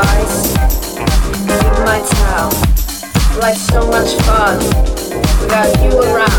advice. You my towel. Life's so much fun without you around.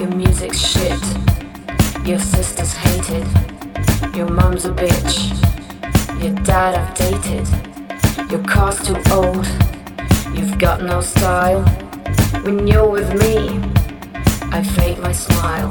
Your music's shit. Your sister's hated. Your mom's a bitch. Your dad outdated. Your car's too old. You've got no style. When you're with me, I fake my smile.